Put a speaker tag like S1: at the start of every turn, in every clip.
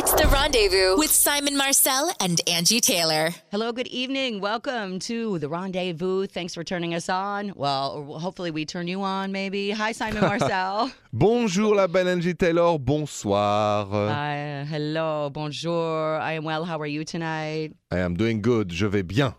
S1: It's the rendezvous with Simon Marcel and Angi Taylor.
S2: Hello, good evening. Welcome to the rendezvous. Thanks for turning us on. Well, hopefully we turn you on, maybe. Hi, Simon Marcel.
S3: Bonjour, la belle Angi Taylor. Bonsoir.
S2: Hi, hello, bonjour. I am well. How are you tonight?
S3: I am doing good. Je vais bien.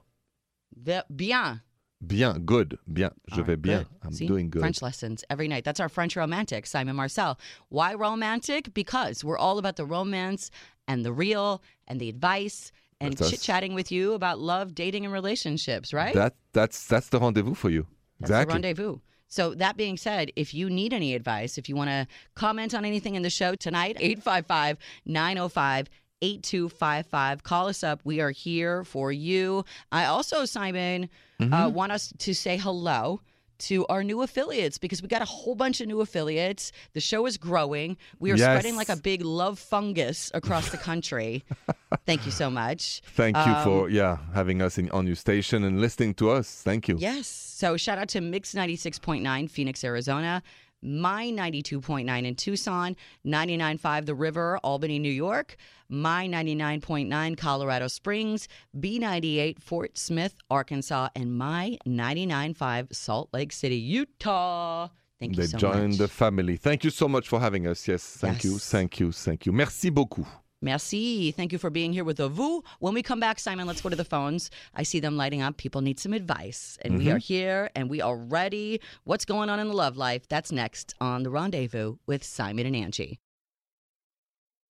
S2: Ve- Bien.
S3: Bien, good, bien. Je vais
S2: right,
S3: bien.
S2: good.
S3: I'm
S2: See?
S3: doing good.
S2: French lessons every night. That's our French romantic, Simon Marcel. Why romantic? Because we're all about the romance and the real and the advice and chit chatting with you about love, dating, and relationships, right?
S3: That that's that's the rendezvous for you.
S2: That's the
S3: exactly.
S2: rendezvous. So that being said, if you need any advice, if you want to comment on anything in the show tonight, 855 905 8255. Call us up. We are here for you. I also, Simon,
S3: Mm-hmm.
S2: uh, want us to say hello to our new affiliates because we got a whole bunch of new affiliates. The show is growing. We are
S3: Yes.
S2: spreading like a big love fungus across the country. Thank you so much.
S3: Thank you
S2: Um,
S3: for yeah having us in on your station and listening to us. Thank you.
S2: Yes. So shout out to Mix 96.9 Phoenix, Arizona, My 92.9 in Tucson, 99.5 The River, Albany, New York, My 99.9 Colorado Springs, B98 Fort Smith, Arkansas, and My 99.5 Salt Lake City, Utah. Thank you
S3: They
S2: so
S3: joined
S2: much.
S3: the family. Thank you so much for having us. Yes, thank you, thank you, thank you. Merci beaucoup.
S2: Merci. Thank you for being here with vous. When we come back, Simon, let's go to the phones. I see them lighting up. People need some advice. And we mm-hmm. are here and we are ready. What's going on in the love life? That's next on The Rendezvous with Simon and Angi.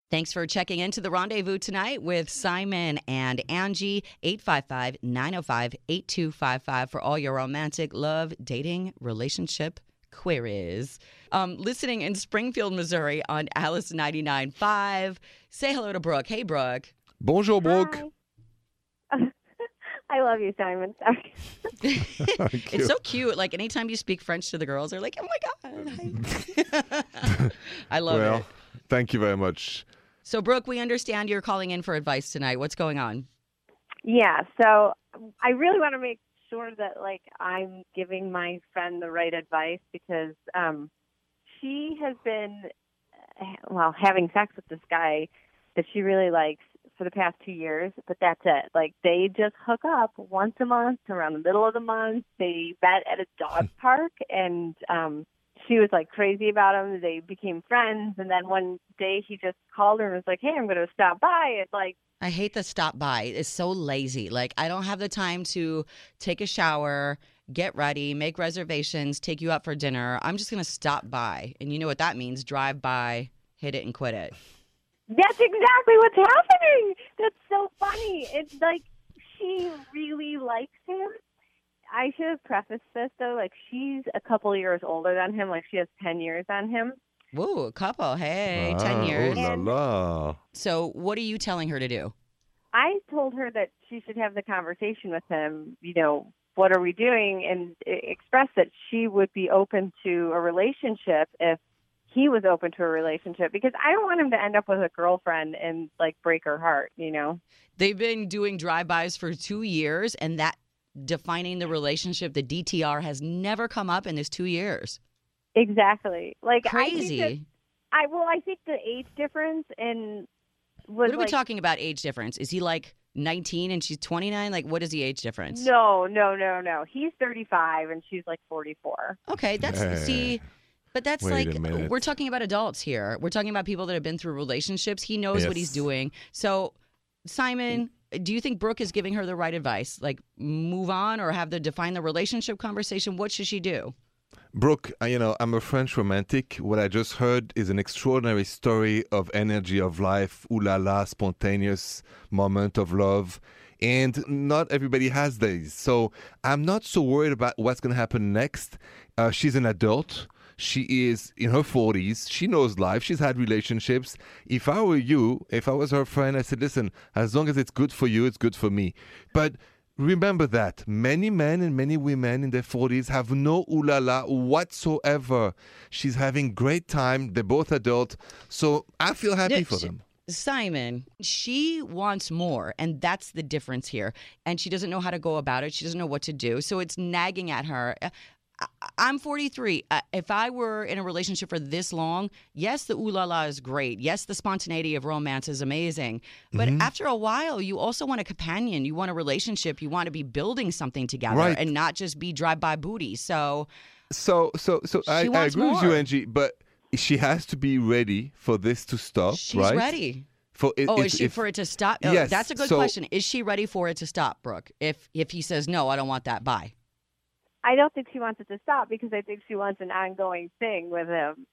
S2: Thanks for checking into the rendezvous tonight with Simon and Angi, 855 905 8255 for all your romantic love, dating, relationship queries. Um, listening in Springfield, Missouri on Alice 99.5. Say hello to Brooke. Hey, Brooke.
S3: Bonjour, Brooke.
S4: Hi. I love you, Simon. Sorry.
S2: It's so cute. Like anytime you speak French to the girls, they're like, oh my God. hi." I love
S3: well,
S2: it.
S3: thank you very much.
S2: So, Brooke, we understand you're calling in for advice tonight. What's going on?
S4: Yeah, so I really want to make sure that like I'm giving my friend the right advice because um she has been well having sex with this guy that she really likes for the past 2 years, but that's it. Like they just hook up once a month around the middle of the month. They met at a dog park and um she was like crazy about him. They became friends, and then one day he just called her and was like, "Hey, I'm going to stop by." It's like
S2: I hate the stop by. It's so lazy. Like, I don't have the time to take a shower, get ready, make reservations, take you out for dinner. I'm just to stop by. And you know what that means drive by, hit it, and quit it.
S4: That's exactly what's happening. That's so funny. It's like she really likes him. I should have prefaced this though, like she's a couple years older than him, like she has ten years on him.
S2: Woo, a couple. Hey, 10
S3: Ah,
S2: years.
S3: Oh la la.
S2: So, what are you telling her to do?
S4: I told her that she should have the conversation with him, you know, what are we doing and express that she would be open to a relationship if he was open to a relationship because I don't want him to end up with a girlfriend and like break her heart, you know.
S2: They've been doing drive-bys for two years, and that defining the relationship, the DTR, has never come up in this two years.
S4: Exactly. Like I think that-
S2: Crazy.
S4: I well, I think the age difference and was
S2: What are we talking about age difference? Is he like 19 and she's 29? Like, what is the age difference?
S4: No, no, no, no. He's 35 and she's like 44.
S2: Okay, that's see, but that's
S3: Wait
S2: like we're talking about adults here. We're talking about people that have been through relationships. He knows what he's doing. So, Simon, mm. do you think Brooke is giving her the right advice? Like, move on or have the define the relationship conversation? What should she do?
S3: Brooke, you know, I'm a French romantic. What I just heard is an extraordinary story of energy of life, ooh la la, spontaneous moment of love. And not everybody has these. So I'm not so worried about what's going to happen next. Uh, she's an adult. She is in her 40s. She knows life. She's had relationships. If I were you, if I was her friend, I said, listen, as long as it's good for you, it's good for me. But Remember that many men and many women in their 40s have no ooh la la whatsoever. She's having great time. They're both adult. So I feel happy
S2: Yeah,
S3: for
S2: she-
S3: them.
S2: Simon, she wants more, and that's the difference here. And she doesn't know how to go about it. She doesn't know what to do. So it's nagging at her. I'm 43. Uh, If I were in a relationship for this long, yes, the ooh la la is great. Yes, the spontaneity of romance is amazing. But
S3: Mm-hmm.
S2: after a while, you also want a companion. You want a relationship. You want to be building something together
S3: Right.
S2: and not just be drive by booty. So
S3: So, so, so I, I agree with you. Angi. But she has to be ready for this to stop,
S2: she's
S3: right?
S2: ready.
S3: For it,
S2: Oh,
S3: if-
S2: is she
S3: if-
S2: for it to stop? Oh,
S3: Yes,
S2: that's a good
S3: so-
S2: question. Is she ready for it to stop, Brooke? If if he says no, I don't want that. Bye.
S4: I don't think she wants it to stop because I think she wants an ongoing thing with him.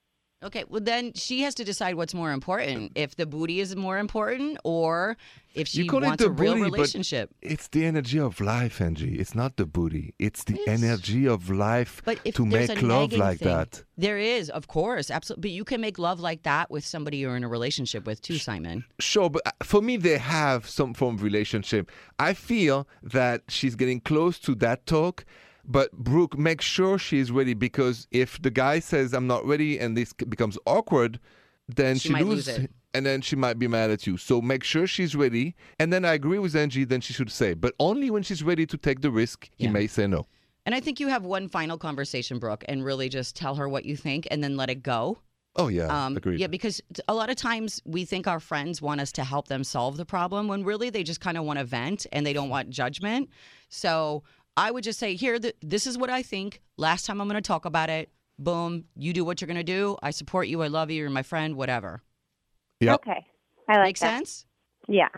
S2: Okay, well then she has to decide what's more important. If the booty is more important, or if she
S3: You call it
S2: wants
S3: the
S2: a real
S3: booty, but-
S2: relationship.
S3: It's the energy of life, Angi. It's not the booty. It's the
S2: It's-
S3: energy of life
S2: But if
S3: to
S2: there's
S3: make
S2: a
S3: love like
S2: thing,
S3: that.
S2: there is, of course, absolutely. But you can make love like that with somebody you're in a relationship with too, Simon.
S3: Sure, but uh, for me, they have some form of relationship. I feel that she's getting close to that talk. But Brooke, make sure she's ready because if the guy says I'm not ready and this becomes awkward, then
S2: She
S3: she, loses,
S2: lose it.
S3: and then she might be mad at you. So make sure she's ready. And then I agree with Angi. Then she should say, but only when she's ready to take the risk, he may say no.
S2: And I think you have one final conversation, Brooke, and really just tell her what you think and then let it go.
S3: Oh yeah,
S2: Um,
S3: agreed.
S2: yeah, because a lot of times we think our friends want us to help them solve the problem when really they just kind of want to vent and they don't want judgment. So I would just say, here, th- this is what I think. Last time I'm going to talk about it. Boom. You do what you're going to do. I support you. I love you. You're my friend, whatever.
S3: Yep.
S4: Okay. I like
S2: Make
S4: that.
S2: sense?
S4: Yeah.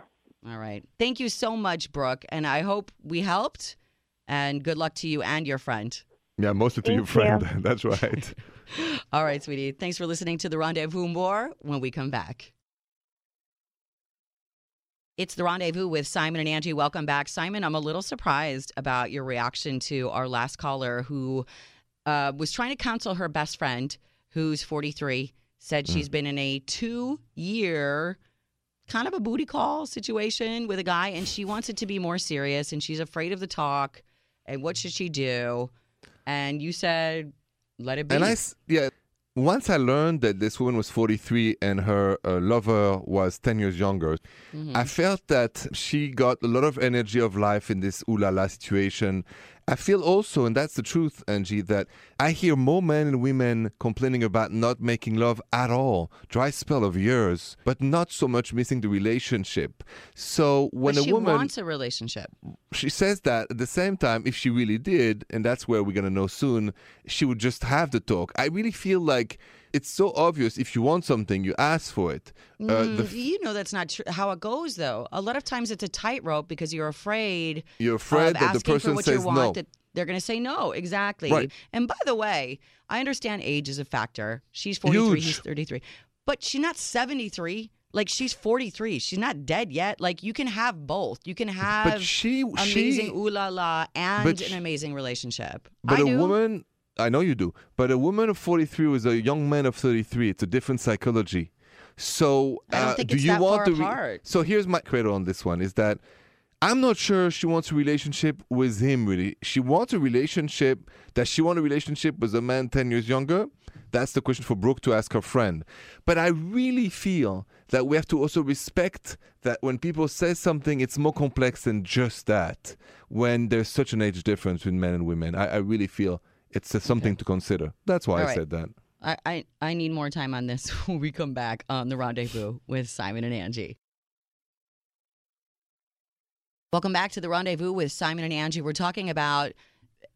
S2: All right. Thank you so much, Brooke. And I hope we helped. And good luck to you and your friend.
S3: Yeah, mostly to
S4: Thank
S3: your friend.
S4: you.
S3: That's right.
S2: All right, sweetie. Thanks for listening to the Rendezvous. More when we come back. It's the Rendezvous with Simon and Angi. Welcome back. Simon, I'm a little surprised about your reaction to our last caller who uh, was trying to counsel her best friend, who's 43, said she's been in a two year kind of a booty call situation with a guy and she wants it to be more serious and she's afraid of the talk. And what should she do? And you said, let it be.
S3: And I, yeah, once I learned that this woman was 43 and her uh, lover was 10 years younger,
S2: Mm-hmm.
S3: I felt that she got a lot of energy of life in this ooh la la situation. I feel also, and that's the truth, Angi, that I hear more men and women complaining about not making love at all, dry spell of years, but not so much missing the relationship. So when
S2: but
S3: a
S2: she
S3: woman
S2: wants a relationship.
S3: she says that at the same time, if she really did, and that's where we're gonna know soon, she would just have the talk. I really feel like it's so obvious. If you want something, you ask for it. Uh,
S2: Mm, you know that's not tr- how it goes, though. A lot of times it's a tightrope because you're afraid.
S3: you're afraid that the person
S2: what you
S3: says
S2: want,
S3: no.
S2: That they're going to say no. Exactly.
S3: Right.
S2: And by the way, I understand age is a factor. She's 43. He's 33. But she's not 73. Like she's 43. She's not dead yet. Like you can have both. You can have
S3: But she,
S2: amazing
S3: she,
S2: ooh la la and an amazing relationship.
S3: but
S2: I
S3: a
S2: do.
S3: woman, I know you do, but a woman of 43 with a young man of 33, it's a different psychology. So, uh, do you want to? re- so here's my credo on this one: is that I'm not sure she wants a relationship with him. Really, she wants a relationship. Does she want a relationship with a man 10 years younger? That's the question for Brooke to ask her friend. But I really feel that we have to also respect that when people say something, it's more complex than just that. When there's such an age difference between men and women, I, I really feel it's something to consider. That's why
S2: All
S3: I
S2: right.
S3: said that.
S2: I, I, I need more time on this when we come back on the rendezvous with Simon and Angi. Welcome back to the rendezvous with Simon and Angi. We're talking about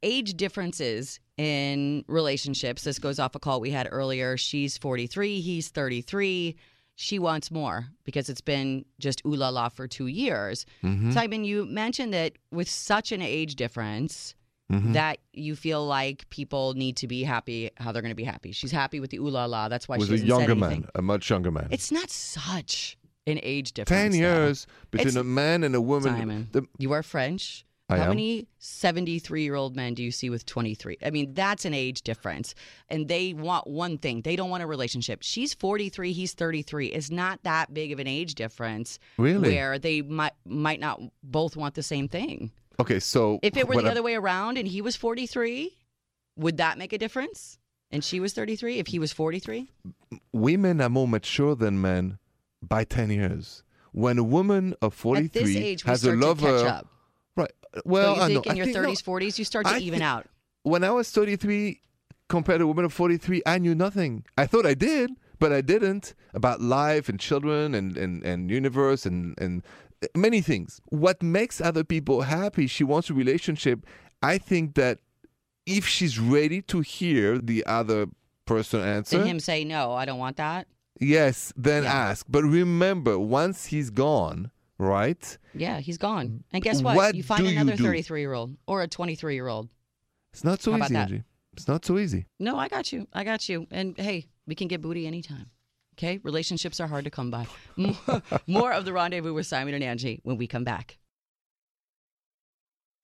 S2: age differences in relationships. This goes off a call we had earlier. She's 43, he's 33. She wants more because it's been just ooh la la for two years.
S3: Mhm.
S2: Simon, you mentioned that with such an age difference,
S3: Mhm.
S2: that you feel like people need to be happy how they're going to be happy. She's happy with the ooh la la. That's why
S3: was
S2: she
S3: a younger man, a much younger man.
S2: It's not such an age difference.
S3: 10
S2: though.
S3: years between
S2: It's-
S3: a man and a woman.
S2: Simon,
S3: The-
S2: you are French.
S3: I
S2: How
S3: am.
S2: many 73 year old men do you see with 23? I mean, that's an age difference. And they want one thing they don't want a relationship. She's 43, he's 33. It's not that big of an age difference
S3: Really?
S2: where they might, might not both want the same thing.
S3: Okay, so
S2: If it were the
S3: I'm-
S2: other way around and he was 43, would that make a difference? And she was 33 if he was 43?
S3: women are more mature than men by 10 years. When a woman of 43
S2: At this age,
S3: has a lover,
S2: to catch up.
S3: right? Well,
S2: Don't you
S3: I
S2: think
S3: know.
S2: in your
S3: think, no,
S2: 30s, 40s, you start to
S3: I
S2: even
S3: thi-
S2: out?
S3: when I was 33, compared to a woman of 43, I knew nothing. I thought I did, but I didn't about life and children and, and, and universe and, and many things. What makes other people happy, she wants a relationship. I think that if she's ready to hear the other person answer,
S2: Did him say no? I don't want that.
S3: yes, then
S2: Yeah.
S3: ask. But remember, once he's gone, right?
S2: Yeah, he's gone. And guess what?
S3: What
S2: you find another 33 year old or a 23 year old.
S3: It's not so
S2: How
S3: easy. Angi. It's not so easy.
S2: No, I got you. I got you. And hey, we can get booty anytime. Okay? Relationships are hard to come by. More, of the rendezvous with Simon and Angi when we come back.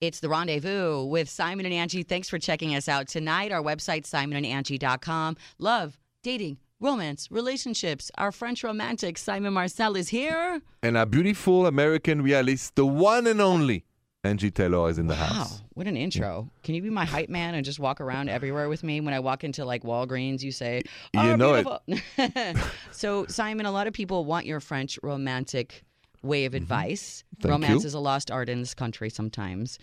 S2: It's the rendezvous with Simon and Angi. Thanks for checking us out tonight. Our website, simonandangi.com. Love, dating, romance, relationships. Our French romantic, Simon Marcel, is here.
S3: And our beautiful American realist, the one and only Angi Taylor, is in the
S2: Wow,
S3: house.
S2: what an intro. Can you be my hype man and just walk around everywhere with me? When I walk into like Walgreens, you say,
S3: You
S2: "Oh,
S3: know it.
S2: beautiful." so, Simon, a lot of people want your French romantic way of advice.
S3: Mm-hmm.
S2: Romance
S3: you.
S2: is a lost art in this country sometimes.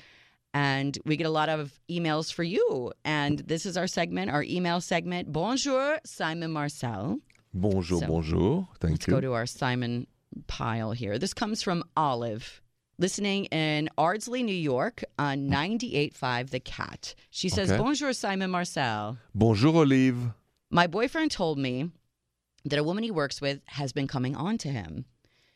S2: And we get a lot of emails for you. And this is our segment, our email segment. Bonjour, Simon Marcel.
S3: Bonjour,
S2: So,
S3: bonjour. Thank
S2: Let's
S3: you.
S2: go to our Simon pile here. This comes from Olive, listening in Ardsley, New York on 98.5 The Cat. She says,
S3: Okay.
S2: Bonjour, Simon Marcel.
S3: bonjour, Olive.
S2: My boyfriend told me that a woman he works with has been coming on to him.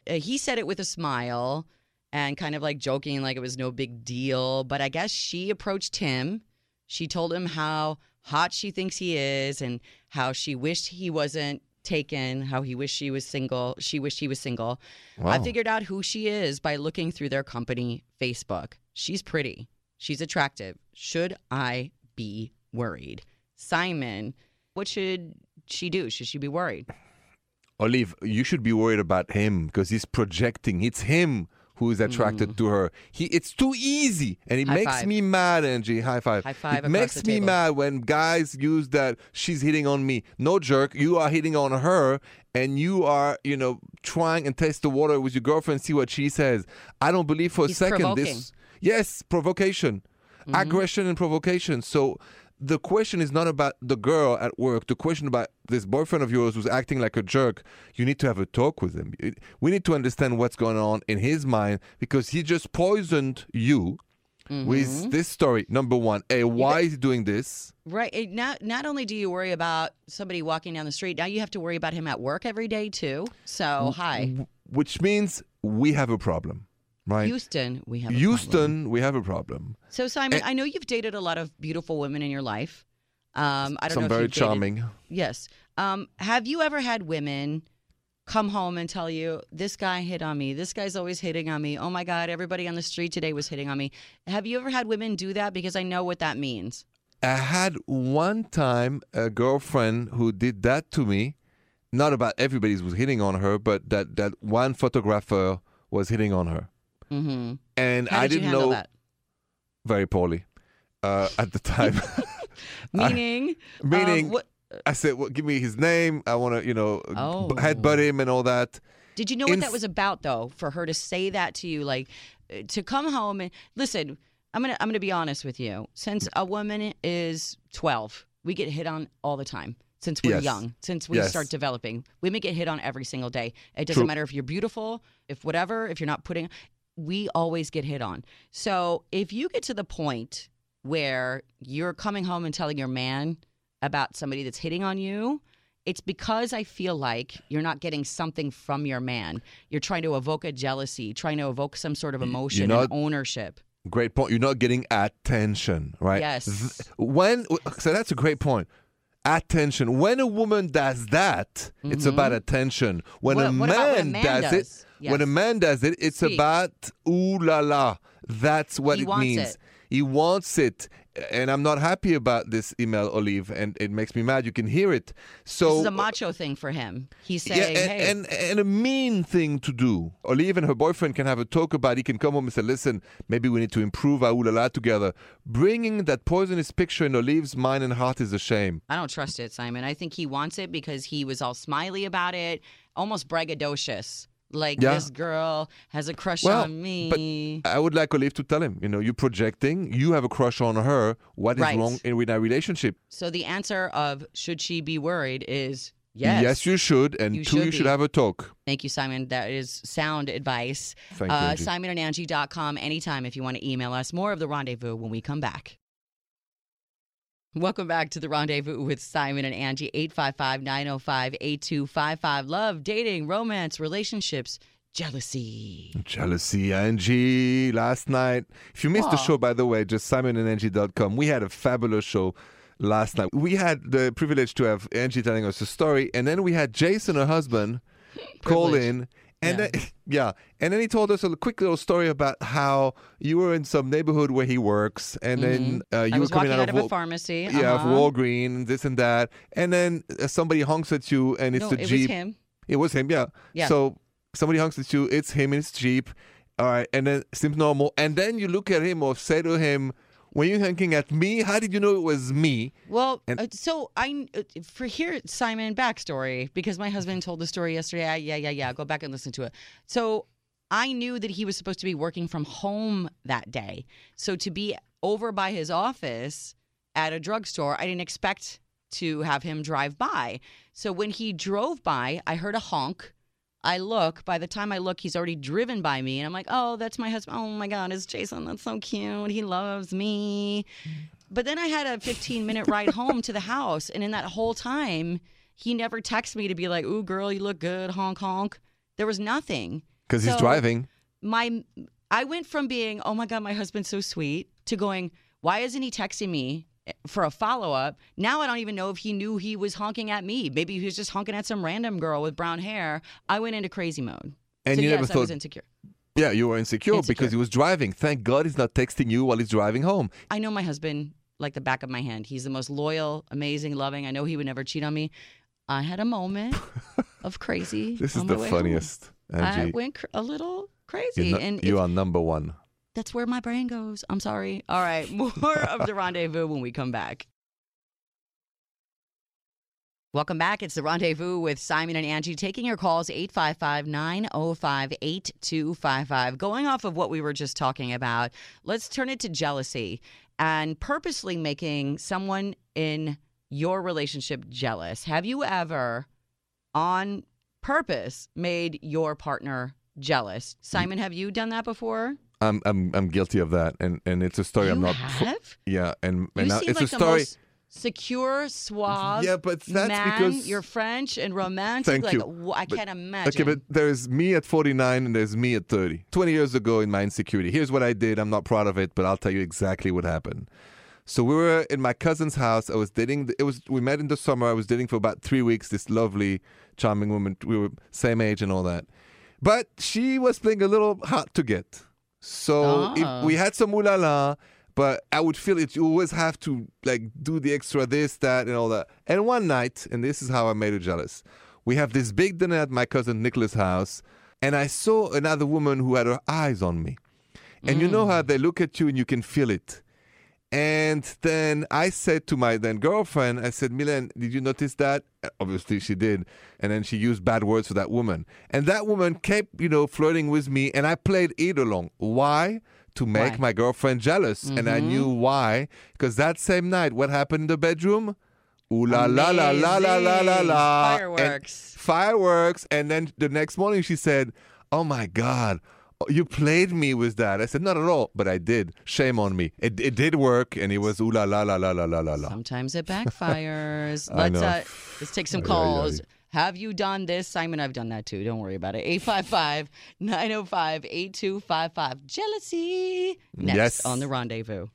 S2: Uh, he said it with a smile and kind of like joking, like it was no big deal. But I guess she approached him. She told him how hot she thinks he is and how she wished he wasn't taken, how he wished she was single. She wished he was single. I figured out who she is by looking through their company Facebook. She's pretty. She's attractive. Should I be worried? Simon, what should she do? Should she be worried?
S3: Olive, you should be worried about him because he's projecting. It's him who is attracted to her. He, it's too easy, and it
S2: Mm. High
S3: makes
S2: five.
S3: me mad. Angi, high five.
S2: High five
S3: It makes me
S2: table.
S3: mad when guys use that. She's hitting on me. No jerk. You are hitting on her, and you are, you know, trying and test the water with your girlfriend. See what she says. I don't believe for a
S2: He's
S3: second
S2: provoking. Mm-hmm.
S3: this. Yes, provocation, aggression, and provocation. So. The question is not about the girl at work. The question about this boyfriend of yours who's acting like a jerk. You need to have a talk with him. We need to understand what's going on in his mind because he just poisoned you
S2: Mm-hmm.
S3: with this story. Number one, a why is he doing this?
S2: Right. Not not only do you worry about somebody walking down the street, now you have to worry about him at work every day too. So hi,
S3: Which means we have a problem, right?
S2: Houston, we have a problem.
S3: Houston, we have a problem.
S2: So Simon, I know you've dated a lot of beautiful women in your life. Um, I don't
S3: Some
S2: know if
S3: very
S2: you've dated-
S3: charming.
S2: Yes. Um, have you ever had women come home and tell you, this guy hit on me. This guy's always hitting on me. Oh my God, everybody on the street today was hitting on me. Have you ever had women do that? Because I know what that means.
S3: I had one time a girlfriend who did that to me. Not about everybody was hitting on her, but that, that one photographer was hitting on her.
S2: Mm-hmm.
S3: And
S2: How
S3: I
S2: did
S3: didn't
S2: handle
S3: know
S2: that?
S3: very poorly uh, at the time.
S2: Meaning,
S3: Meaning,
S2: um, what,
S3: I said, well, give me his name. I want to, you know,
S2: Oh.
S3: headbutt him and all that.
S2: did you know what
S3: in
S2: that was about though? For her to say that to you, like uh, to come home and listen. I'm gonna I'm gonna be honest with you. Since a woman is 12, we get hit on all the time. Since we're
S3: Yes.
S2: young, since we
S3: Yes.
S2: start developing, women get hit on every single day. It doesn't
S3: True.
S2: matter if you're beautiful, if whatever, if you're not putting. We always get hit on. So if you get to the point where you're coming home and telling your man about somebody that's hitting on you, it's because I feel like you're not getting something from your man. You're trying to evoke a jealousy, trying to evoke some sort of emotion
S3: not-
S2: and ownership.
S3: Great point. You're not getting attention, right?
S2: Yes.
S3: When so that's a great point. Attention. When a woman does that, it's about attention. When a
S2: Mm-hmm. What- about
S3: man,
S2: what a man
S3: does,
S2: does?
S3: it, when a man does it, it's
S2: Speak.
S3: about ooh la la. That's what
S2: He
S3: it means.
S2: it.
S3: He wants it. And I'm not happy about this email, Olive, and it makes me mad. You can hear it. So
S2: this is a macho thing for him. He's saying,
S3: yeah, and,
S2: "Hey,
S3: and and a mean thing to do. Olive and her boyfriend can have a talk about. it. He can come home and say, "Listen, maybe we need to improve our ooh la la together." Bringing that poisonous picture in Olive's mind and heart is a shame.
S2: I don't trust it, Simon. I think he wants it because he was all smiley about it, almost braggadocious. Like
S3: Yeah.
S2: this girl has a crush
S3: Well,
S2: on me.
S3: But I would like Olive to tell him, you know, you're projecting, you have a crush on her. What is
S2: Right.
S3: wrong in with our relationship?
S2: so the answer of should she be worried is yes.
S3: Yes, you should. And
S2: You
S3: two,
S2: should
S3: you should
S2: be.
S3: have a talk.
S2: Thank you, Simon. That is sound advice.
S3: Thank you,
S2: uh,
S3: Angi.
S2: SimonandAngi.com anytime if you want to email us. More of the rendezvous when we come back. Welcome back to the rendezvous with Simon and Angi, 855 905 8255. Love, dating, romance, relationships, jealousy.
S3: Jealousy, Angi. Last night, if you missed the show, by the way, just simonandangi.com. We had a fabulous show last night. We had the privilege to have Angi telling us a story, and then we had Jason, her husband, call in. And
S2: Yeah.
S3: then, yeah, and then he told us a quick little story about how you were in some neighborhood where he works, and then uh, you
S2: Mm-hmm.
S3: Were coming
S2: walking out of,
S3: Wal-
S2: a pharmacy.
S3: yeah, of
S2: uh-huh.
S3: Walgreens, this and that, and then uh, somebody honks at you, and it's
S2: No,
S3: the
S2: it
S3: Jeep.
S2: was him.
S3: It was him, yeah.
S2: Yeah.
S3: So somebody honks at you, it's him in his Jeep. All right, and then seems normal. And then you look at him or say to him, when you're honking at me, how did you know it was me?
S2: Well,
S3: And-
S2: uh, so I uh, for here Simon backstory because my husband told the story yesterday. I, yeah, yeah, yeah. Go back and listen to it. So I knew that he was supposed to be working from home that day. So to be over by his office at a drugstore, I didn't expect to have him drive by. So when he drove by, I heard a honk. I look. By the time I look, he's already driven by me, and I'm like, "Oh, that's my husband. Oh my God, it's Jason. That's so cute. He loves me." But then I had a 15 minute ride home to the house, and in that whole time, he never texted me to be like, "Ooh, girl, you look good. Honk honk." There was nothing.
S3: Because he's driving.
S2: My, I went from being, "Oh my God, my husband's so sweet," to going, "Why isn't he texting me?" For a follow up, now I don't even know if he knew he was honking at me. Maybe he was just honking at some random girl with brown hair. I went into crazy mode.
S3: And
S2: so
S3: you
S2: yes,
S3: never
S2: I was
S3: thought,
S2: insecure.
S3: yeah, you were insecure,
S2: Insecure.
S3: because he was driving. Thank God he's not texting you while he's driving home.
S2: I know my husband like the back of my hand. He's the most loyal, amazing, loving. I know he would never cheat on me. I had a moment of crazy.
S3: This is the funniest,
S2: I went cr- a little crazy,
S3: not-
S2: and
S3: you
S2: if-
S3: are number one.
S2: That's where my brain goes. I'm sorry. All right, more of the rendezvous when we come back. Welcome back. It's the rendezvous with Simon and Angi. Taking your calls 855 905 8255. Going off of what we were just talking about, let's turn it to jealousy and purposely making someone in your relationship jealous. Have you ever, on purpose, made your partner jealous? Mm. Simon, have you done that before?
S3: I'm I'm I'm guilty of that, and and it's a story
S2: you
S3: I'm not.
S2: have?
S3: yeah, and and now it's
S2: like
S3: a
S2: the
S3: story.
S2: most secure, suave.
S3: Yeah, but that's
S2: man.
S3: because-
S2: you're French and romantic.
S3: Thank
S2: like
S3: you.
S2: I
S3: But-
S2: can't imagine.
S3: Okay, but there's me at 49 and there's me at 30. 20 years ago in my insecurity. Here's what I did. I'm not proud of it, but I'll tell you exactly what happened. So we were in my cousin's house. I was dating. It was we met in the summer. I was dating for about three weeks. This lovely, charming woman. We were same age and all that. But she was playing a little hard to get. So if
S2: Oh.
S3: we ah. had some ooh la la, but I would feel it. You always have to like do the extra this, that, and all that. And one night, and this is how I made her jealous. We have this big dinner at my cousin Nicholas' house, and I saw another woman who had her eyes on me. And you know how mm. they look at you and you can feel it. And then I said to my then girlfriend, I said, Milan, did you notice that? Obviously she did. And then she used bad words for that woman. And that woman kept, you know, flirting with me and I played it along. Why? To make
S2: Why? Mm-hmm.
S3: my girlfriend jealous. And I knew why. Because that same night, what happened in the bedroom? Ooh la la la la la la la la. And-
S2: Fireworks.
S3: fireworks. And then the next morning she said, Oh my God, you played me with that. I said, Not at all, but I did. Shame on me. It, it did work, and it was ooh la la la la la la la la.
S2: Sometimes it backfires. Let's uh, let's take some
S3: Ay, ay,
S2: calls.
S3: ay.
S2: Have you done this? Simon, I've done that too. Don't worry about it. 855 905 8255. Jealousy. Next
S3: Yes.
S2: on the rendezvous.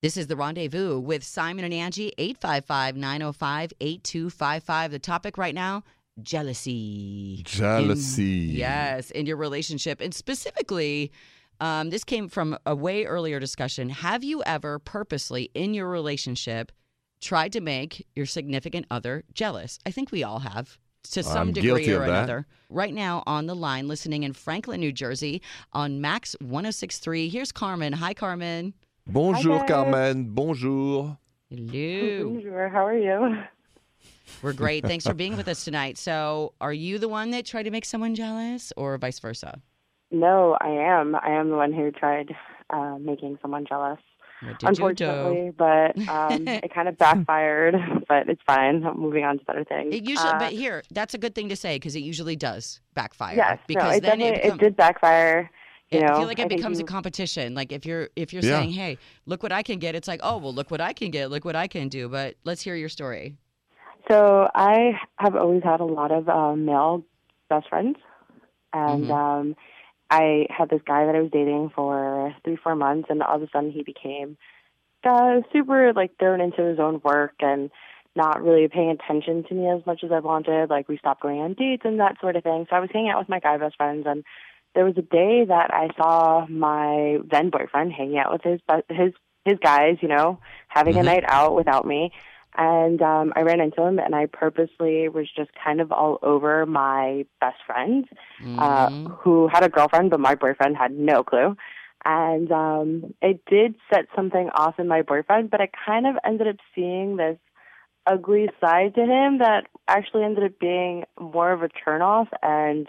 S2: This is the rendezvous with Simon and Angi, 855 905 8255. The topic right now jealousy.
S3: Jealousy.
S2: In- yes, in your relationship. And specifically, um, this came from a way earlier discussion. Have you ever purposely in your relationship tried to make your significant other jealous? I think we all have. To some
S3: I'm
S2: degree or another. Right now on the line, listening in Franklin, New Jersey on Max 1063. Here's Carmen. Hi, Carmen.
S3: Bonjour,
S4: guys.
S3: Carmen. Bonjour.
S2: Hello.
S4: Bonjour, how are you?
S2: We're great. Thanks for being with us tonight. So, are you the one that tried to make someone jealous, or vice versa?
S5: No, I am. I am the one who tried uh, making someone jealous.
S2: What did you
S5: unfortunately,
S2: do?
S5: but um, it kind of backfired. But it's fine. I'm moving on to better things.
S2: It usually,
S5: Uh,
S2: but here, that's a good thing to say because it usually does backfire.
S5: yes,
S2: because
S5: no, it
S2: then
S5: definitely
S2: it,
S5: it did backfire. You know, I
S2: feel like it
S5: think
S2: becomes a competition. Like if you're if you're
S3: Yeah.
S2: saying, "Hey, look what I can get," it's like, "Oh, well, look what I can get. Look what I can do." But let's hear your story.
S5: So I have always had a lot of uh, male best friends, and
S2: Mhm.
S5: um, I had this guy that I was dating for three, four months, and all of a sudden he became uh, super like thrown into his own work and not really paying attention to me as much as I wanted. Like we stopped going on dates and that sort of thing. So I was hanging out with my guy best friends, and there was a day that I saw my then boyfriend hanging out with his his his guys, you know, having a night out without me. And um, I ran into him, and I purposely was just kind of all over my best friend, uh,
S2: Mhm.
S5: who had a girlfriend, but my boyfriend had no clue. And um, it did set something off in my boyfriend, but I kind of ended up seeing this ugly side to him that actually ended up being more of a turnoff and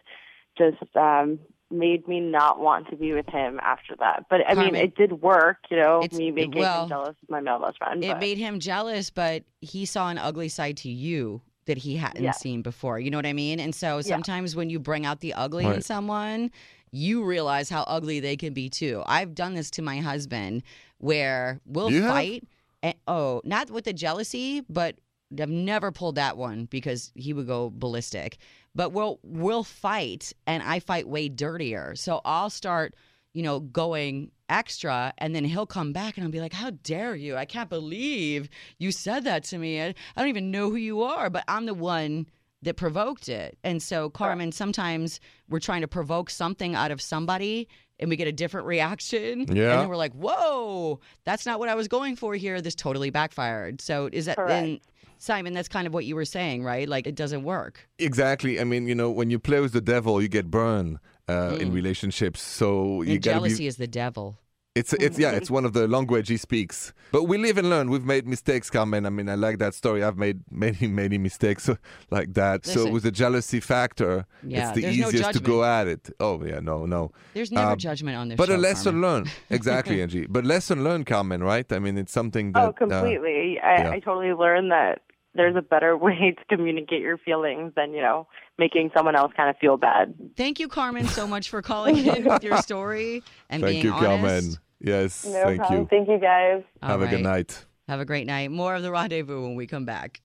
S5: just um made me not want to be with him after that. But I mean, it did work, you know,
S2: it's-
S5: me making
S2: well,
S5: him jealous of my male best friend.
S2: It
S5: but-
S2: made him jealous, but he saw an ugly side to you that he hadn't
S5: Yeah.
S2: seen before. You know what I mean? And so
S5: Yeah.
S2: sometimes when you bring out the ugly in someone, you realize how ugly they can be too. I've done this to my husband where we'll
S3: You have?
S2: fight. And, oh, not with the jealousy, but I've never pulled that one because he would go ballistic. But we'll we'll fight, and I fight way dirtier. So I'll start, you know, going extra, and then he'll come back, and I'll be like, "How dare you? I can't believe you said that to me. I, I don't even know who you are, but I'm the one." That provoked it. And so, Carmen, sometimes we're trying to provoke something out of somebody and we get a different reaction. And
S3: Yeah.
S2: then we're like, whoa, that's not what I was going for here. This totally backfired. So is that then Simon, that's kind of what you were saying, right? Like it doesn't work.
S3: Exactly. I mean, you know, when you play with the devil, you get burned uh, in relationships. So you
S2: And jealousy
S3: be.
S2: is the devil.
S3: It's it's yeah, it's one of the language he speaks. But we live and learn. We've made mistakes, Carmen. I mean, I like that story. I've made many many mistakes like that. so
S2: Listen.
S3: with the jealousy factor,
S2: Yeah,
S3: it's the
S2: there's no
S3: easiest to go at it. Oh yeah, no, no.
S2: There's never
S3: Uh,
S2: judgment on this
S3: But
S2: show.
S3: a lesson
S2: Carmen.
S3: learned. Exactly, Angi. But lesson learned, Carmen, right? I mean, it's something that.
S5: Oh,
S3: uh,
S5: completely. I,
S3: yeah.
S5: I totally learned that there's a better way to communicate your feelings than, you know, making someone else kind of feel bad.
S2: Thank you, Carmen, so much for calling in with your story and
S3: thank
S2: being
S3: you,
S2: honest.
S3: Carmen. Yes,
S5: No
S3: thank
S5: problem.
S3: you.
S5: Thank you, guys.
S2: All
S3: Have a good night.
S2: Have a great night. More of the rendezvous when we come back.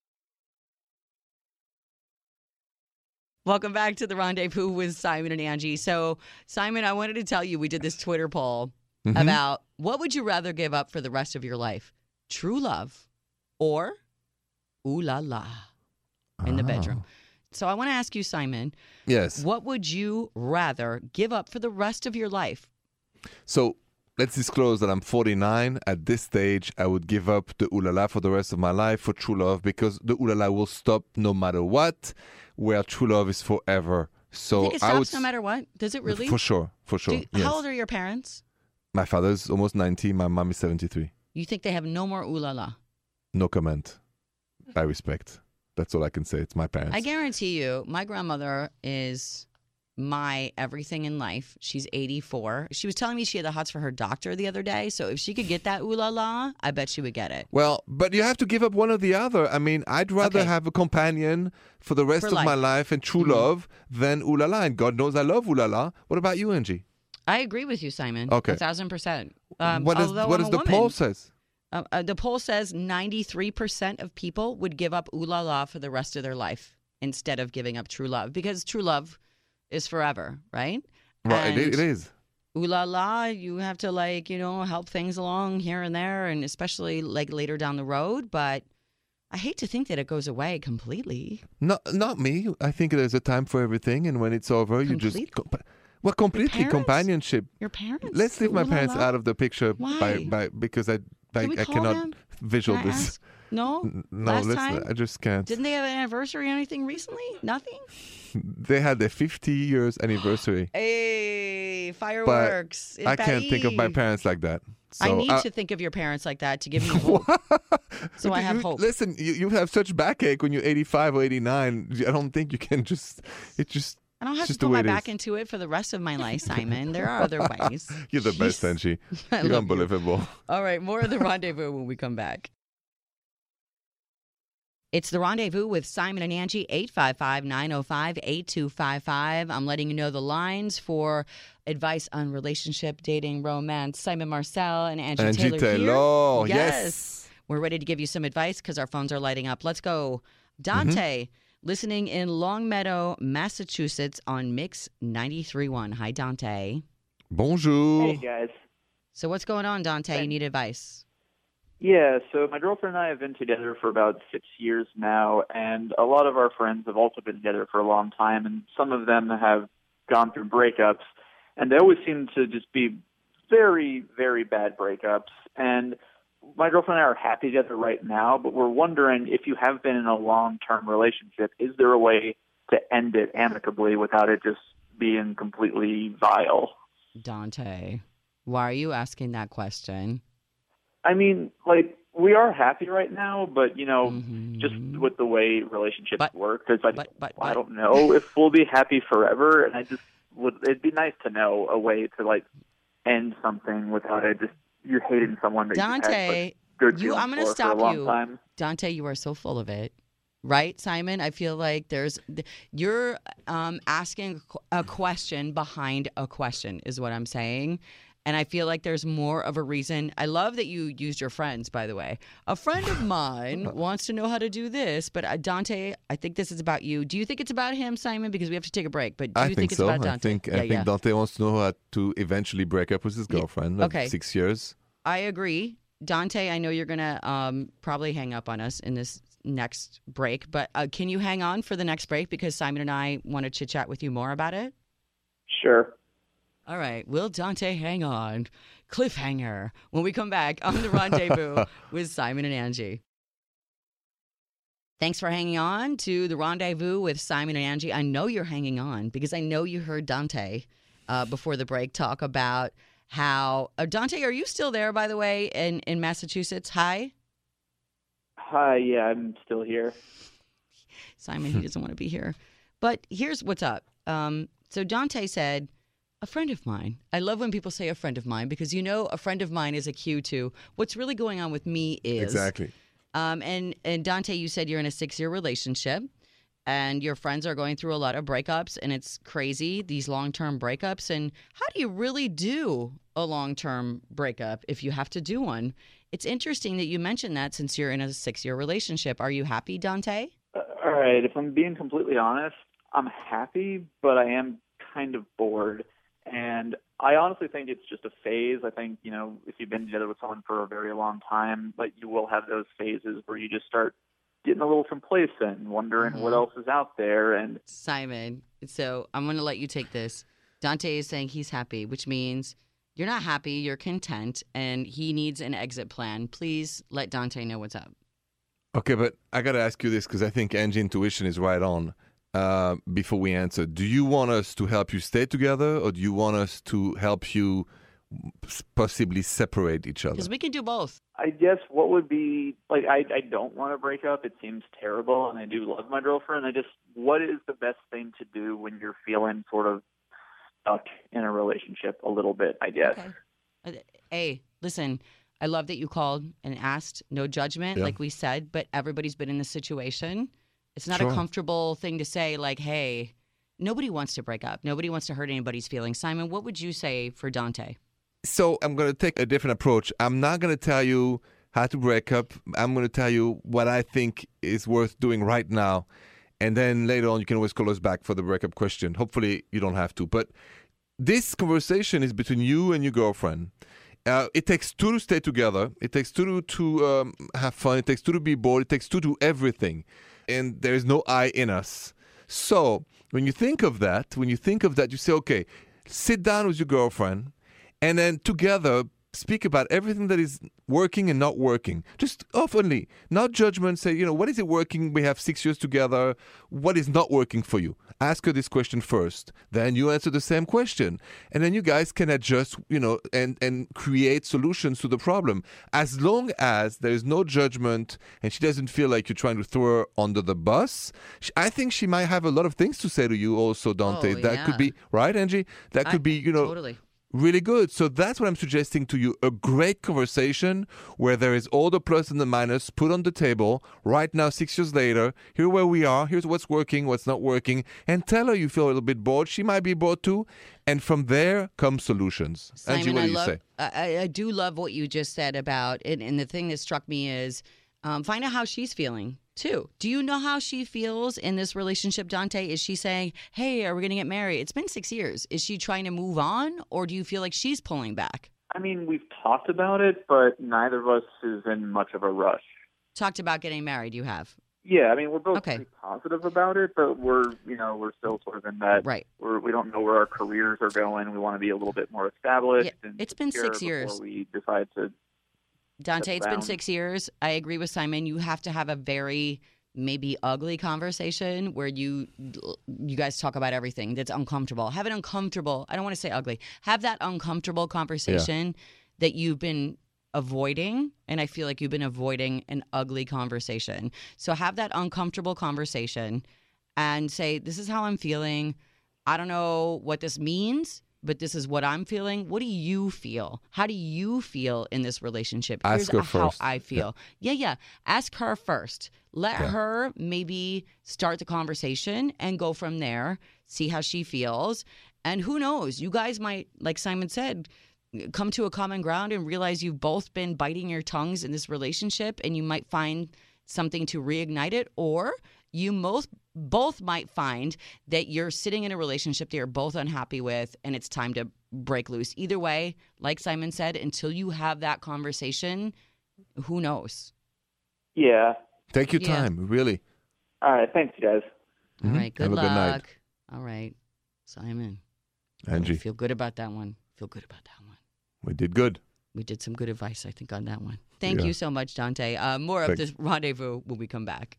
S2: Welcome back to the rendezvous with Simon and Angi. So, Simon, I wanted to tell you we did this Twitter poll
S3: Mhm.
S2: about what would you rather give up for the rest of your life? True love or ooh la la in the bedroom. Ah. So, I want to ask you, Simon,
S3: Yes.
S2: what would you rather give up for the rest of your life?
S3: So let's disclose that I'm 49. At this stage, I would give up the ulala for the rest of my life for true love because the ulala will stop no matter what, where true love is forever. So
S2: think it
S3: I would
S2: stops no matter what? Does it really?
S3: For sure, for sure.
S2: Do-
S3: yes.
S2: How old are your parents?
S3: My father's almost 90. My mom is 73.
S2: You think they have no more ooh la la?
S3: No comment. I respect. That's all I can say. It's my parents.
S2: I guarantee you, my grandmother is my everything in life. She's 84. She was telling me she had the hots for her doctor the other day. So if she could get that ooh la la, I bet she would get it.
S3: Well, but you have to give up one or the other. I mean, I'd rather
S2: Okay.
S3: have a companion for the rest
S2: For
S3: of my
S2: life.
S3: life and true
S2: Mhm.
S3: love than ulala. And God knows I love ulala. What about you, Angi?
S2: I agree with you, Simon.
S3: Okay.
S2: A thousand percent. Um,
S3: what does what
S2: I'm
S3: does
S2: a
S3: the
S2: woman,
S3: poll says?
S2: Uh, uh, the poll says 93% of people would give up ooh la la for the rest of their life instead of giving up true love because true love is forever, right?
S3: Right, it,
S2: And-
S3: it is.
S2: ooh la la, you have to like, you know, help things along here and there and especially like later down the road. But I hate to think that it goes away completely.
S3: Not not me. I think there's a time for everything, and when it's over, you just well completely
S2: parents?
S3: companionship.
S2: Your parents?
S3: Let's leave my parents out of the picture by,
S2: Why?
S3: by because I I, I cannot
S2: them?
S3: visual
S2: Can I
S3: this.
S2: ask? No?
S3: N- No,
S2: Last
S3: let's.
S2: time?
S3: I just can't.
S2: Didn't they have an anniversary or anything recently? Nothing?
S3: They had their 50 years anniversary.
S2: Hey, fireworks.
S3: I can't think of my parents like that.
S2: I need
S3: uh,
S2: to think of your parents like that to give me hope. so I have
S3: you-
S2: hope.
S3: Listen, you, you have such backache when you're 85 or 89. I don't think you can just. It just.
S2: I don't have
S3: it's
S2: to put my back
S3: is.
S2: into it for the rest of my life, Simon. There are other ways.
S3: You're the best,
S2: Angi.
S3: You're
S2: love you.
S3: unbelievable.
S2: All right, more of the rendezvous when we come back. It's the rendezvous with Simon and Angi, 855 905 8255. I'm letting you know the lines for advice on relationship, dating, romance. Simon Marcel and Angi,
S3: Angi
S2: Taylor. here.
S3: Taylor, oh, yes.
S2: We're ready to give you some advice because our phones are lighting up. Let's go. Mm-hmm. Dante, listening in Longmeadow, Massachusetts on Mix 93.1. Hi, Dante.
S3: Bonjour.
S6: Hey guys.
S2: So, what's going on, Dante? You need advice.
S6: Yeah, so my girlfriend and I have been together for about six years now, and a lot of our friends have also been together for a long time, and some of them have gone through breakups, and they always seem to just be very, very bad breakups. And my girlfriend and I are happy together right now, but we're wondering if you have been in a long term relationship, is there a way to end it amicably without it just being completely vile?
S2: Dante, why are you asking that question?
S6: I mean, like we are happy right now, but you know,
S2: Mhm.
S6: just with the way relationships
S2: But-
S6: work, because I,
S2: but- but-
S6: I don't know if we'll be happy forever, and I just would. It'd be nice to know a way to like end something without it just you're hating someone that you had
S2: Dante, you- I'm stop
S6: for a long
S2: you.
S6: time.
S2: Dante, you are so full of it. Right, Simon? I feel like there's you're um, asking a question behind a question is what I'm saying. And I feel like there's more of a reason. I love that you used your friends, by the way. A friend of mine wants to know how to do this, but uh, Dante, I think this is about you. Do you think it's about him, Simon? Because we have to take a break. But do
S3: I
S2: you
S3: think,
S2: it's
S3: so.
S2: about
S3: I
S2: Dante?
S3: think
S2: yeah,
S3: I think
S2: yeah.
S3: Dante wants to know how to eventually break up with his girlfriend of
S2: okay.
S3: six years.
S2: I agree. Dante, I know you're going to um, probably hang up on us in this next break, but uh, can you hang on for the next break? Because Simon and I want to chit chat with you more about it.
S6: Sure.
S2: All right. Will Dante hang on? Cliffhanger when we come back on the rendezvous with Simon and Angi. Thanks for hanging on to the rendezvous with Simon and Angi. I know you're hanging on because I know you heard Dante uh, before the break talk about how. Uh, Dante, are you still there, by the way, in, in Massachusetts? Hi.
S6: Hi. Yeah, I'm still here.
S2: Simon, he doesn't want to be here. But here's what's up. Um, so Dante said, a friend of mine. I love when people say a friend of mine because you know a friend of mine is a cue to what's really going on with me is
S3: Exactly.
S2: Um, and and Dante, you said you're in a six year relationship, and your friends are going through a lot of breakups, and it's crazy these long term breakups. And how do you really do a long term breakup if you have to do one? It's interesting that you mentioned that since you're in a six year relationship. Are you happy, Dante?
S6: Uh, all right. If I'm being completely honest, I'm happy, but I am kind of bored. And I honestly think it's just a phase. I think, you know, if you've been together with someone for a very long time, but you will have those phases where you just start getting a little complacent and wondering what
S2: Mhm.
S6: else is out there. And
S2: Simon, so I'm going to let you take this. Dante is saying he's happy, which means you're not happy, you're content, and he needs an exit plan. Please let Dante know what's up.
S3: Okay, but I got to ask you this because I think Angi intuition is right on. Uh, before we answer, do you want us to help you stay together, or do you want us to help you possibly separate each other?
S2: Because we can do both.
S6: I guess what would be like I I don't want to break up. It seems terrible and I do love my girlfriend. I just what is the best thing to do when you're feeling sort of stuck in a relationship a little bit, I guess.
S2: Uh, Hey, listen, I love that you called and asked. No judgment,
S3: Yeah.
S2: like we said, but everybody's been in this situation. It's not
S3: Sure.
S2: a comfortable thing to say, like, hey, nobody wants to break up. Nobody wants to hurt anybody's feelings. Simon, what would you say for Dante?
S3: So I'm going to take a different approach. I'm not going to tell you how to break up. I'm going to tell you what I think is worth doing right now. And then later on, you can always call us back for the breakup question. Hopefully, you don't have to. But this conversation is between you and your girlfriend. Uh, it takes two to stay together. It takes two to, to um, have fun. It takes two to be bored. It takes two to do everything. And there is no I in us. So when you think of that, when you think of that, you say, okay, sit down with your girlfriend and then together speak about everything that is working and not working. Just openly, not judgment. Say, you know, what is it working? We have six years together. What is not working for you? Ask her this question first. Then you answer the same question, and then you guys can adjust, you know, and and create solutions to the problem. As long as there is no judgment and she doesn't feel like you're trying to throw her under the bus, I think she might have a lot of things to say to you. Also, Dante,
S2: Oh,
S3: that could be right, Angi. That could
S2: I-
S3: be, you know,
S2: totally.
S3: Really good. So that's what I'm suggesting to you a great conversation where there is all the plus and the minus put on the table right now, six years later. Here where we are, here's what's working, what's not working, and tell her you feel a little bit bored. She might be bored too. And from there come solutions. Angi,
S2: Simon,
S3: what
S2: I
S3: do you
S2: love.
S3: say?
S2: I, I- I do love what you just said about, and, and the thing that struck me is um, find out how she's feeling too. Do you know how she feels in this relationship, Dante? Is she saying, "Hey, are we going to get married?" It's been six years. Is she trying to move on, or do you feel like she's pulling back?
S6: I mean, we've talked about it, but neither of us is in much of a rush.
S2: Talked about getting married. You have
S6: Yeah, I mean, we're both
S2: Okay.
S6: pretty positive about it, but we're, you know, we're still sort of in that
S2: right.
S6: we're, we don't know where our careers are going. We want to be a little bit more established.
S2: Yeah,
S6: and
S2: it's been six years.
S6: we decide to.
S2: Dante, it's been six years. I agree with Simon. You have to have a very maybe ugly conversation where you you guys talk about everything that's uncomfortable. Have an uncomfortable. I don't want to say ugly. Have that uncomfortable conversation that you've been avoiding and I feel like you've been avoiding an ugly conversation. So have that uncomfortable conversation and say this is how I'm feeling. I don't know what this means, but this is what I'm feeling. What do you feel? How do you feel in this relationship?
S3: Ask her
S2: Here's how
S3: first.
S2: I feel. Yeah. yeah, Ask her first. Let
S3: Yeah.
S2: her maybe start the conversation and go from there. See how she feels. And who knows? You guys might, like Simon said, come to a common ground and realize you've both been biting your tongues in this relationship and you might find something to reignite it or you both both might find that you're sitting in a relationship that you're both unhappy with and it's time to break loose either way like simon said until you have that conversation who knows
S6: Yeah.
S3: Take your
S2: Yeah.
S3: time, really.
S6: All right. Thanks, you guys.
S2: all
S3: Mhm.
S2: right good
S3: Have a
S2: luck
S3: good night.
S2: all right simon
S3: Angi,
S2: feel good about that one feel good about that one
S3: we did good.
S2: we did some good advice i think on that one thank
S3: Yeah.
S2: you so much dante uh, more of this rendezvous when we come back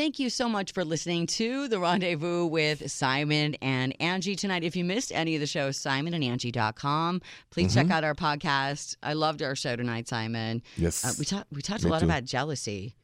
S2: Thank you so much for listening to The Rendezvous with Simon and Angi tonight. If you missed any of the show, simonandangi.com. Please check
S3: Mhm.
S2: out our podcast. I loved our show tonight, Simon.
S3: Yes.
S2: Uh, we, talked we talked a lot
S3: too.
S2: about jealousy,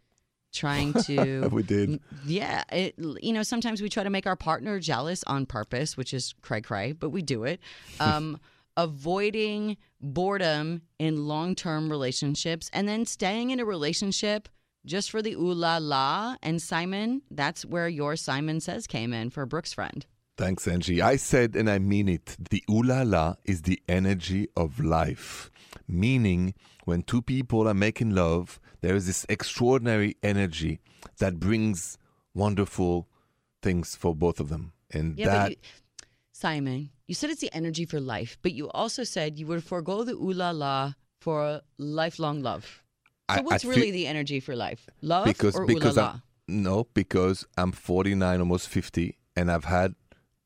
S2: trying to.
S3: we did.
S2: Yeah, it, you know, sometimes we try to make our partner jealous on purpose, which is cray cray, but we do it. Um, avoiding boredom in long term relationships and then staying in a relationship just for the ooh la la. And Simon, that's where your Simon Says came in for Brooks' friend.
S3: Thanks, Angi. I said, and I mean it, the ooh la la is the energy of life. Meaning, when two people are making love, there is this extraordinary energy that brings wonderful things for both of them. And
S2: Yeah,
S3: that,
S2: you, Simon, you said it's the energy for life, but you also said you would forego the ooh la la for lifelong love. So
S3: I- I
S2: what's
S3: feel-
S2: really the energy for life? Love
S3: because,
S2: or
S3: because
S2: ooh la la?
S3: I'm, no, because I'm 49, almost 50, and I've had,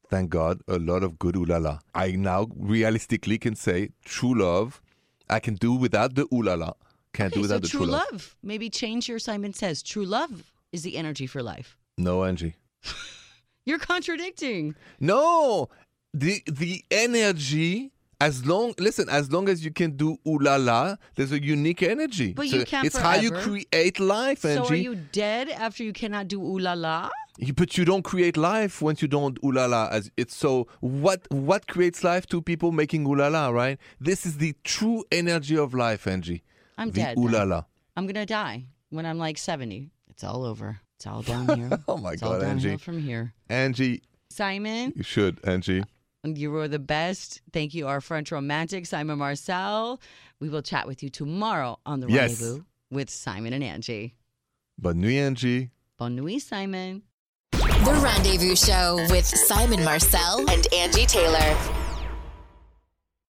S3: thank God, a lot of good ooh la la. I now realistically can say true love, I can do without the ooh la la. Can't do
S2: Okay, so
S3: without the
S2: true
S3: true love.
S2: love. Maybe change your Simon Says. True love is the energy for life.
S3: No, Angi.
S2: You're contradicting.
S3: No, the the energy. As long listen, as long as you can do ooh la la, there's a unique energy.
S2: But you can't
S3: It's how you create life, Angi.
S2: So are you dead after you cannot do ooh la la?
S3: But you don't create life once you don't ooh la la. As it's so what what creates life? Two people making ooh la la, right? This is the true energy of life, Angi.
S2: I'm
S3: the
S2: dead.
S3: ooh la la.
S2: I'm gonna die when I'm like 70. It's all over. It's all downhill.
S3: Oh my
S2: it's all
S3: God,
S2: downhill
S3: Angi.
S2: from here.
S3: Angi,
S2: Simon,
S3: you should, Angi.
S2: You were the best. Thank you, our French romantic, Simon Marcel. We will chat with you tomorrow on the
S3: Yes.
S2: rendezvous with Simon and Angi.
S3: Bonne nuit, Angi.
S2: Bonne nuit, Simon.
S1: The Rendezvous Show with Simon Marcel and Angi Taylor.